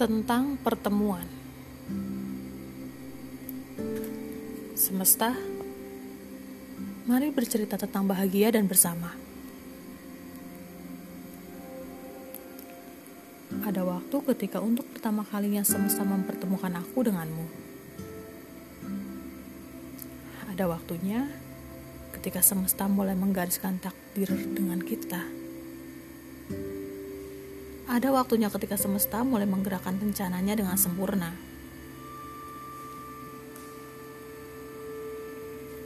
tentang pertemuan. Semesta, mari bercerita tentang bahagia dan bersama. Ada waktu ketika untuk pertama kalinya semesta mempertemukan aku denganmu. Ada waktunya ketika semesta mulai menggariskan takdir dengan kita. Ada waktunya ketika semesta mulai menggerakkan rencananya dengan sempurna.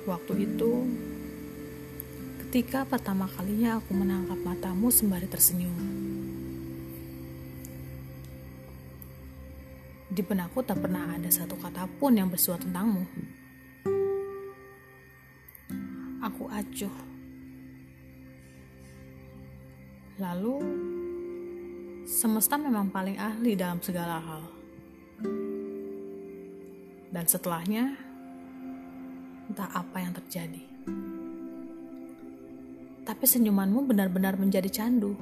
Waktu itu, ketika pertama kalinya aku menangkap matamu sembari tersenyum. Di benakku tak pernah ada satu kata pun yang bersua tentangmu. Aku acuh. Lalu, semesta memang paling ahli dalam segala hal. Dan setelahnya, entah apa yang terjadi. Tapi senyumanmu benar-benar menjadi candu.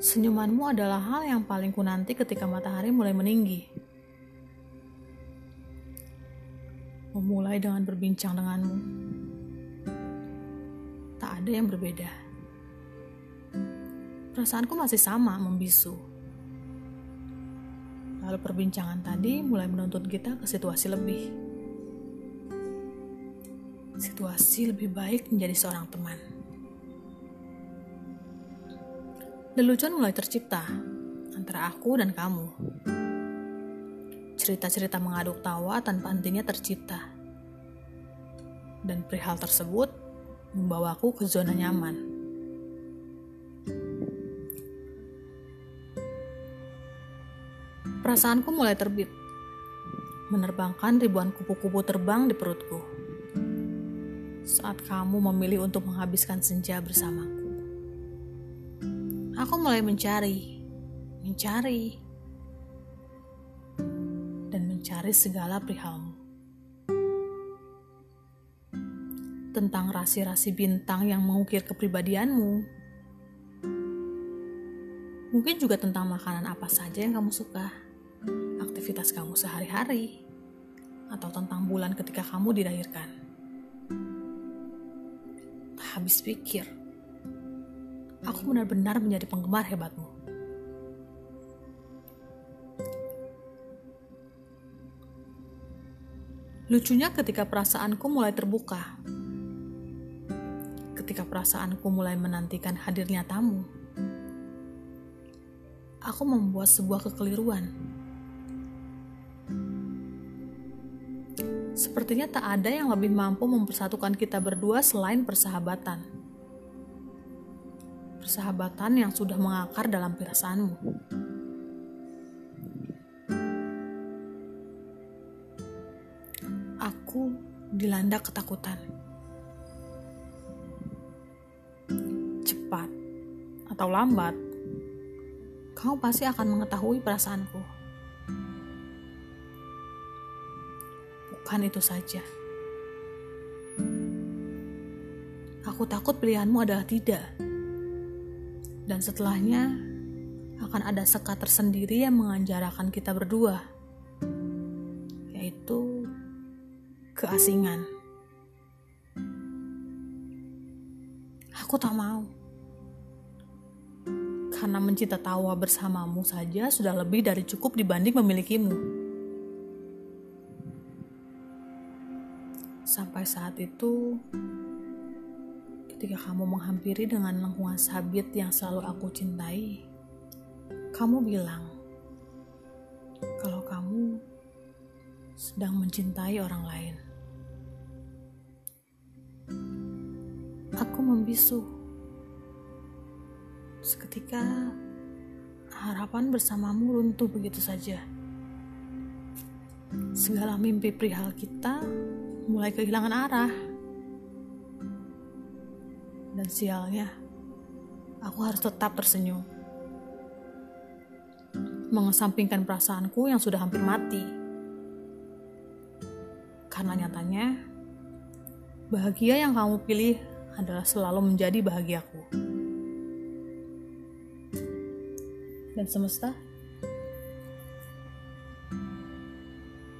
Senyumanmu adalah hal yang paling ku nanti ketika matahari mulai meninggi. Memulai dengan berbincang denganmu. Tak ada yang berbeda perasaanku masih sama membisu. Lalu perbincangan tadi mulai menuntut kita ke situasi lebih. Situasi lebih baik menjadi seorang teman. Lelucon mulai tercipta antara aku dan kamu. Cerita-cerita mengaduk tawa tanpa hentinya tercipta. Dan perihal tersebut membawaku ke zona nyaman Perasaanku mulai terbit, menerbangkan ribuan kupu-kupu terbang di perutku. Saat kamu memilih untuk menghabiskan senja bersamaku, aku mulai mencari, mencari, dan mencari segala perihalmu. Tentang rasi-rasi bintang yang mengukir kepribadianmu, mungkin juga tentang makanan apa saja yang kamu suka aktivitas kamu sehari-hari, atau tentang bulan ketika kamu dilahirkan. Tak habis pikir, aku benar-benar menjadi penggemar hebatmu. Lucunya ketika perasaanku mulai terbuka, ketika perasaanku mulai menantikan hadirnya tamu, aku membuat sebuah kekeliruan Sepertinya tak ada yang lebih mampu mempersatukan kita berdua selain persahabatan. Persahabatan yang sudah mengakar dalam perasaanmu. Aku dilanda ketakutan. Cepat atau lambat, kau pasti akan mengetahui perasaanku. Bukan itu saja. Aku takut pilihanmu adalah tidak. Dan setelahnya akan ada sekat tersendiri yang menganjarakan kita berdua. Yaitu keasingan. Aku tak mau. Karena mencinta tawa bersamamu saja sudah lebih dari cukup dibanding memilikimu. Sampai saat itu, ketika kamu menghampiri dengan lengkungan sabit yang selalu aku cintai, kamu bilang kalau kamu sedang mencintai orang lain. Aku membisu. Seketika harapan bersamamu runtuh begitu saja. Segala mimpi perihal kita mulai kehilangan arah. Dan sialnya, aku harus tetap tersenyum. Mengesampingkan perasaanku yang sudah hampir mati. Karena nyatanya, bahagia yang kamu pilih adalah selalu menjadi bahagiaku. Dan semesta,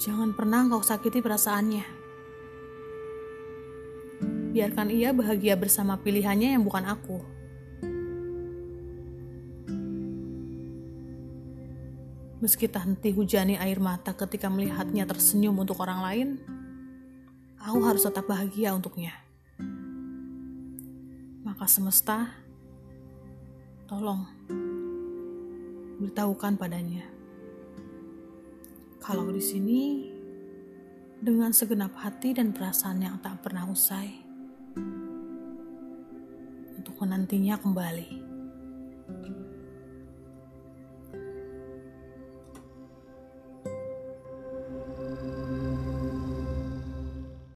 jangan pernah kau sakiti perasaannya. Biarkan ia bahagia bersama pilihannya yang bukan aku. Meski tak henti hujani air mata ketika melihatnya tersenyum untuk orang lain, aku harus tetap bahagia untuknya. Maka semesta, tolong beritahukan padanya. Kalau di sini, dengan segenap hati dan perasaan yang tak pernah usai, untuk menantinya kembali.